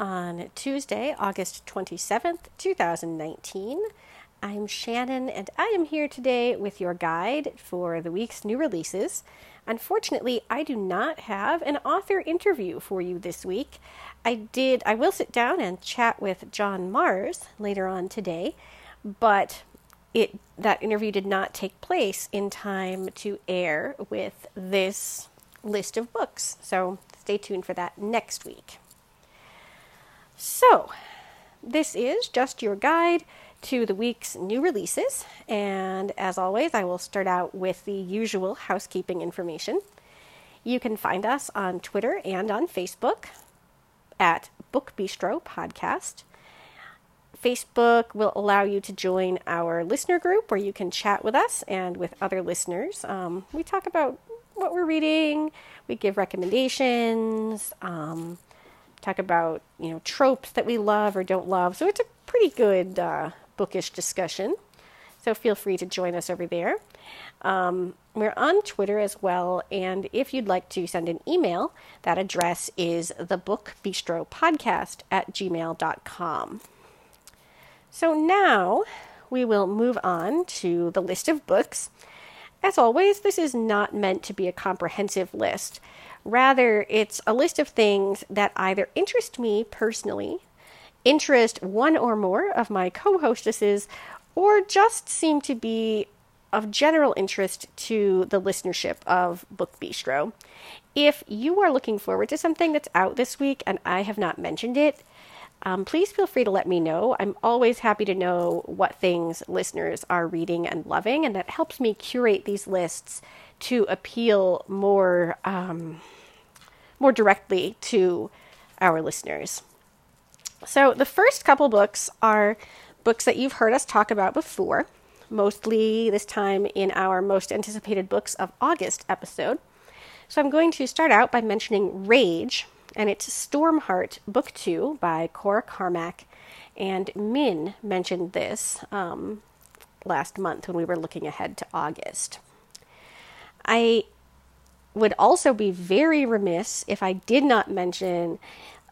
on Tuesday, August 27th, 2019. I'm Shannon, and I am here today with your guide for the week's new releases. Unfortunately, I do not have an author interview for you this week. I did I will sit down and chat with John Marrs later on today, but it that interview did not take place in time to air with this list of books. So stay tuned for that next week. So, this is just your guide to the week's new releases, and as always, I will start out with the usual housekeeping information. You can find us on Twitter and on Facebook at Book Bistro Podcast. Facebook will allow you to join our listener group where you can chat with us and with other listeners. Um, we talk about what we're reading, we give recommendations. Um, talk about you know tropes that we love or don't love. So it's a pretty good uh, bookish discussion. So feel free to join us over there. Um, we're on Twitter as well, and if you'd like to send an email, that address is thebookbistropodcast at gmail.com. So now we will move on to the list of books. As always, this is not meant to be a comprehensive list. Rather, it's a list of things that either interest me personally, interest one or more of my co hostesses, or just seem to be of general interest to the listenership of Book Bistro. If you are looking forward to something that's out this week and I have not mentioned it, um, please feel free to let me know. I'm always happy to know what things listeners are reading and loving, and that helps me curate these lists to appeal more um, more directly to our listeners. So the first couple books are books that you've heard us talk about before, mostly this time in our most anticipated books of August episode. So I'm going to start out by mentioning Rage, and it's Stormheart Book 2 by Cora Carmack. And Min mentioned this um, last month when we were looking ahead to August. I would also be very remiss if I did not mention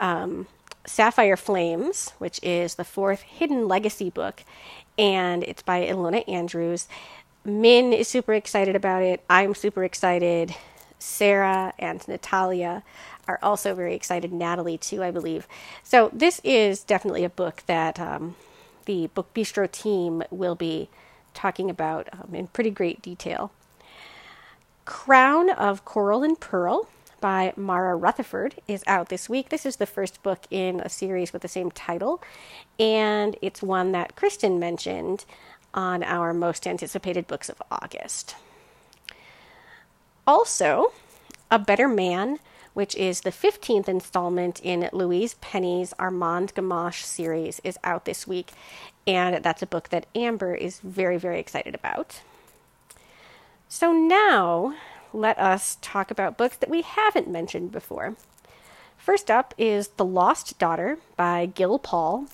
um, Sapphire Flames, which is the fourth Hidden Legacy book, and it's by Ilona Andrews. Min is super excited about it. I'm super excited. Sarah and Natalia are also very excited. Natalie, too, I believe. So, this is definitely a book that um, the Book Bistro team will be talking about um, in pretty great detail. Crown of Coral and Pearl by Mara Rutherford is out this week. This is the first book in a series with the same title, and it's one that Kristen mentioned on our most anticipated books of August. Also, A Better Man, which is the 15th installment in Louise Penny's Armand Gamache series, is out this week, and that's a book that Amber is very, very excited about. So now let us talk about books that we haven't mentioned before. First up is The Lost Daughter by Gill Paul.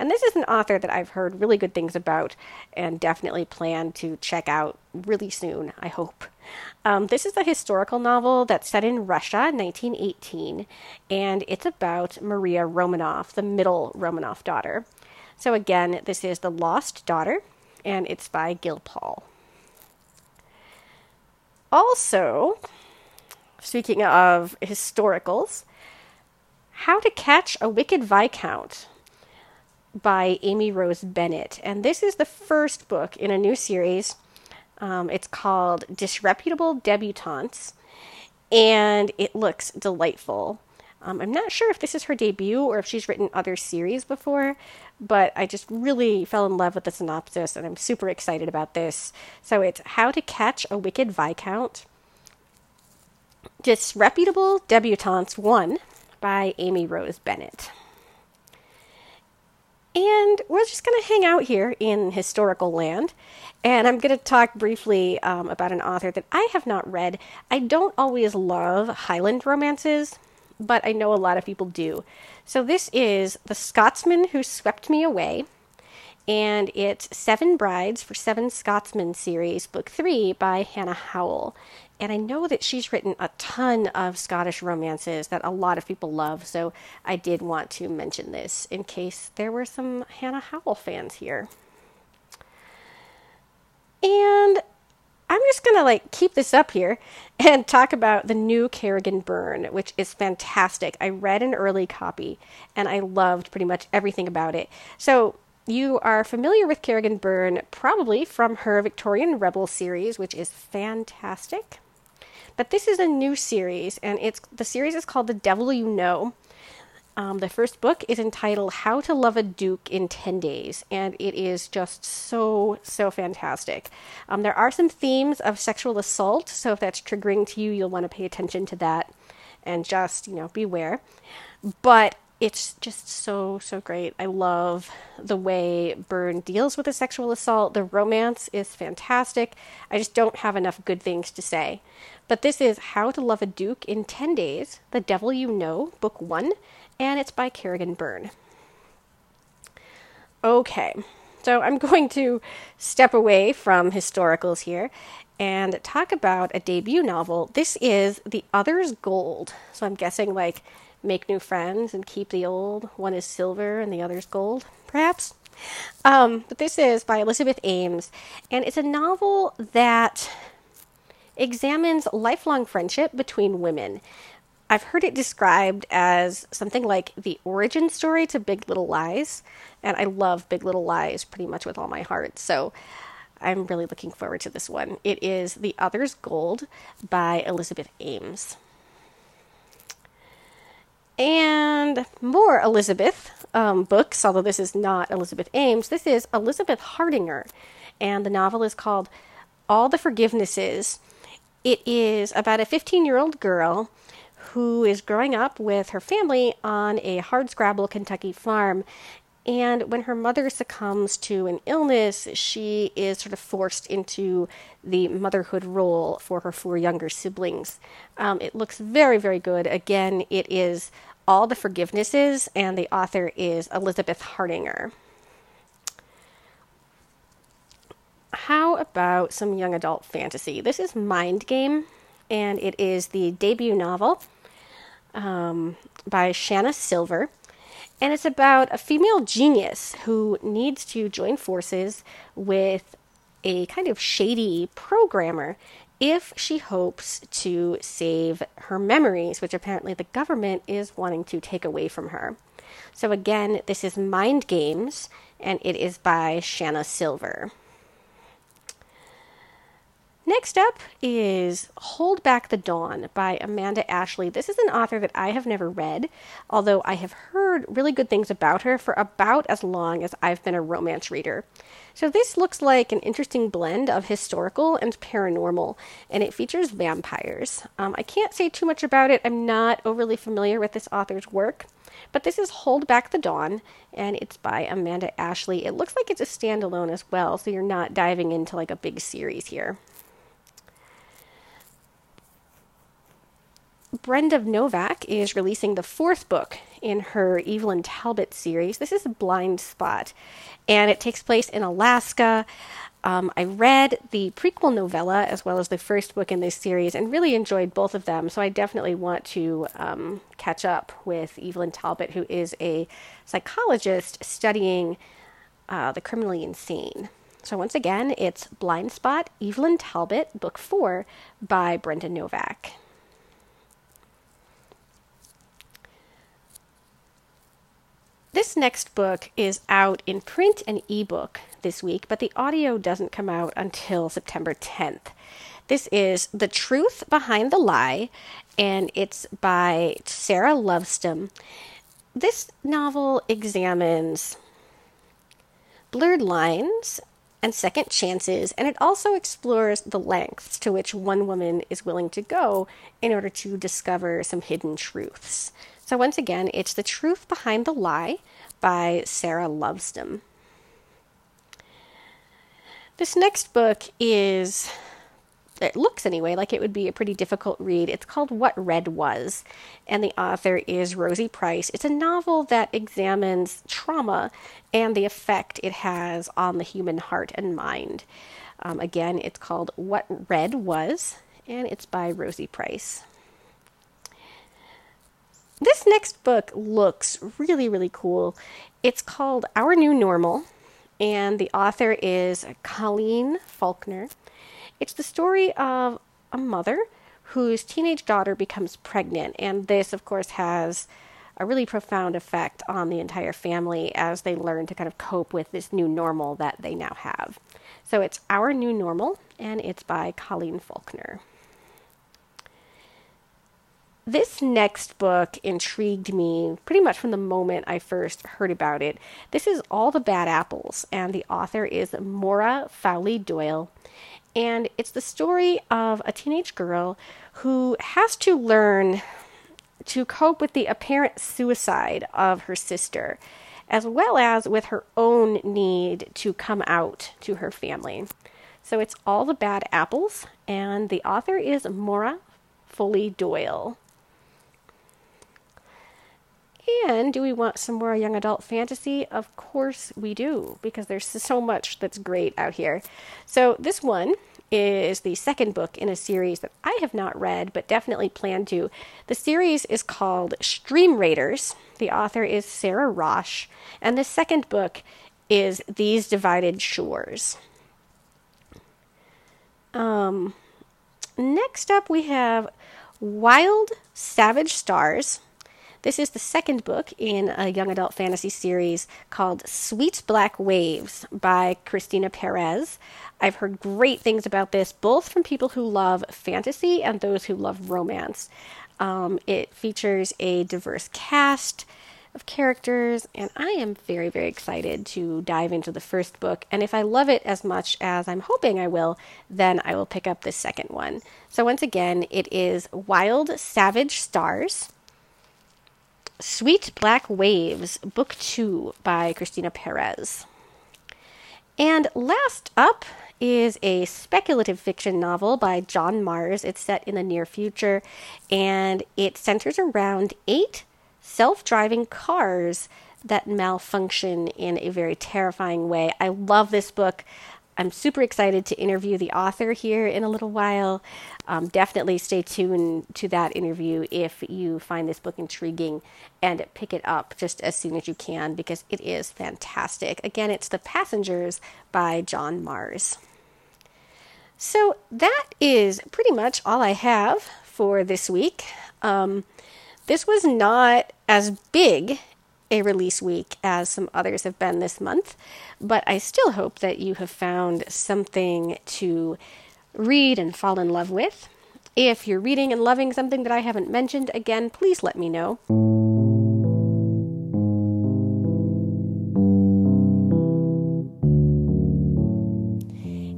And this is an author that I've heard really good things about and definitely plan to check out really soon, I hope. Um, this is a historical novel that's set in Russia in 1918, and it's about Maria Romanov, the middle Romanov daughter. So, again, this is The Lost Daughter, and it's by Gill Paul. Also, speaking of historicals, How to Catch a Wicked Viscount by Amy Rose Bennett. And this is the first book in a new series. Um, it's called Disreputable Debutantes, and it looks delightful. Um, I'm not sure if this is her debut or if she's written other series before, but I just really fell in love with the synopsis and I'm super excited about this. So it's How to Catch a Wicked Viscount. Disreputable Debutantes 1 by Amy Rose Bennett. And we're just going to hang out here in historical land. And I'm going to talk briefly um, about an author that I have not read. I don't always love Highland romances, but I know a lot of people do. So this is The Scotsman Who Swept Me Away. And it's Seven Brides for Seven Scotsmen series, book three by Hannah Howell. And I know that she's written a ton of Scottish romances that a lot of people love, so I did want to mention this in case there were some Hannah Howell fans here. And I'm just going to like keep this up here and talk about the new Kerrigan Byrne, which is fantastic. I read an early copy and I loved pretty much everything about it. So, you are familiar with Kerrigan Byrne probably from her Victorian Rebel series, which is fantastic. But this is a new series, and it's the series is called The Devil You Know. Um, the first book is entitled How to Love a Duke in 10 Days, and it is just so, so fantastic. Um, there are some themes of sexual assault, so if that's triggering to you, you'll want to pay attention to that and just, you know, beware. But it's just so so great. I love the way Byrne deals with the sexual assault. The romance is fantastic. I just don't have enough good things to say. But this is How to Love a Duke in 10 Days, The Devil You Know, Book 1, and it's by Kerrigan Byrne. Okay, so I'm going to step away from historicals here and talk about a debut novel. This is The Other's Gold. So I'm guessing like make new friends and keep the old. One is silver and the other's gold, perhaps. Um, but this is by Elizabeth Ames, and it's a novel that examines lifelong friendship between women. I've heard it described as something like the origin story to Big Little Lies, and I love Big Little Lies pretty much with all my heart. So I'm really looking forward to this one. It is The Other's Gold by Elizabeth Ames. And more Elizabeth um, books, although this is not Elizabeth Ames. This is Elizabeth Hardinger, and the novel is called All the Forgivenesses. It is about a 15 year old girl who is growing up with her family on a hardscrabble Kentucky farm. And when her mother succumbs to an illness, she is sort of forced into the motherhood role for her four younger siblings. Um, it looks very, very good. Again, it is all the Forgivenesses, and the author is Elizabeth Hardinger. How about some young adult fantasy? This is Mind Game, and it is the debut novel um, by Shana Silver. And it's about a female genius who needs to join forces with a kind of shady programmer if she hopes to save her memories, which apparently the government is wanting to take away from her. So, again, this is Mind Games, and it is by Shana Silver. Next up is Hold Back the Dawn by Amanda Ashley. This is an author that I have never read, although I have heard really good things about her for about as long as I've been a romance reader. So, this looks like an interesting blend of historical and paranormal, and it features vampires. Um, I can't say too much about it, I'm not overly familiar with this author's work, but this is Hold Back the Dawn, and it's by Amanda Ashley. It looks like it's a standalone as well, so you're not diving into like a big series here. Brenda Novak is releasing the fourth book in her Evelyn Talbot series. This is Blind Spot, and it takes place in Alaska. Um, I read the prequel novella as well as the first book in this series and really enjoyed both of them. So I definitely want to um, catch up with Evelyn Talbot, who is a psychologist studying uh, the criminally insane. So once again, it's Blind Spot, Evelyn Talbot, book four by Brenda Novak. This next book is out in print and ebook this week, but the audio doesn't come out until September 10th. This is The Truth Behind the Lie, and it's by Sarah Lovestom. This novel examines blurred lines and second chances, and it also explores the lengths to which one woman is willing to go in order to discover some hidden truths. So, once again, it's The Truth Behind the Lie by Sarah Lovestom. This next book is, it looks anyway, like it would be a pretty difficult read. It's called What Red Was, and the author is Rosie Price. It's a novel that examines trauma and the effect it has on the human heart and mind. Um, again, it's called What Red Was, and it's by Rosie Price. This next book looks really, really cool. It's called Our New Normal, and the author is Colleen Faulkner. It's the story of a mother whose teenage daughter becomes pregnant, and this, of course, has a really profound effect on the entire family as they learn to kind of cope with this new normal that they now have. So it's Our New Normal, and it's by Colleen Faulkner. This next book intrigued me pretty much from the moment I first heard about it. This is All the Bad Apples, and the author is Maura Fowley Doyle. And it's the story of a teenage girl who has to learn to cope with the apparent suicide of her sister, as well as with her own need to come out to her family. So it's All the Bad Apples, and the author is Maura Fowley Doyle. And do we want some more young adult fantasy? Of course we do, because there's so much that's great out here. So, this one is the second book in a series that I have not read, but definitely plan to. The series is called Stream Raiders. The author is Sara Raasch, and the second book is These Divided Shores. Um, next up, we have Wild Savage Stars this is the second book in a young adult fantasy series called Sweet Black Waves by Kristina Perez. I've heard great things about this, both from people who love fantasy and those who love romance. Um, it features a diverse cast of characters, and I am very, very excited to dive into the first book. And if I love it as much as I'm hoping I will, then I will pick up the second one. So, once again, it is Wild Savage Stars Sweet Black Waves, Book 2 by Kristina Perez. And last up is a speculative fiction novel by John Marrs. It's set in the near future and it centers around eight self driving cars that malfunction in a very terrifying way. I love this book. I'm super excited to interview the author here in a little while. Um, definitely stay tuned to that interview if you find this book intriguing and pick it up just as soon as you can because it is fantastic. Again, it's The Passengers by John Marrs. So that is pretty much all I have for this week. Um, this was not as big a release week as some others have been this month, but I still hope that you have found something to read and fall in love with. If you're reading and loving something that I haven't mentioned, again, please let me know.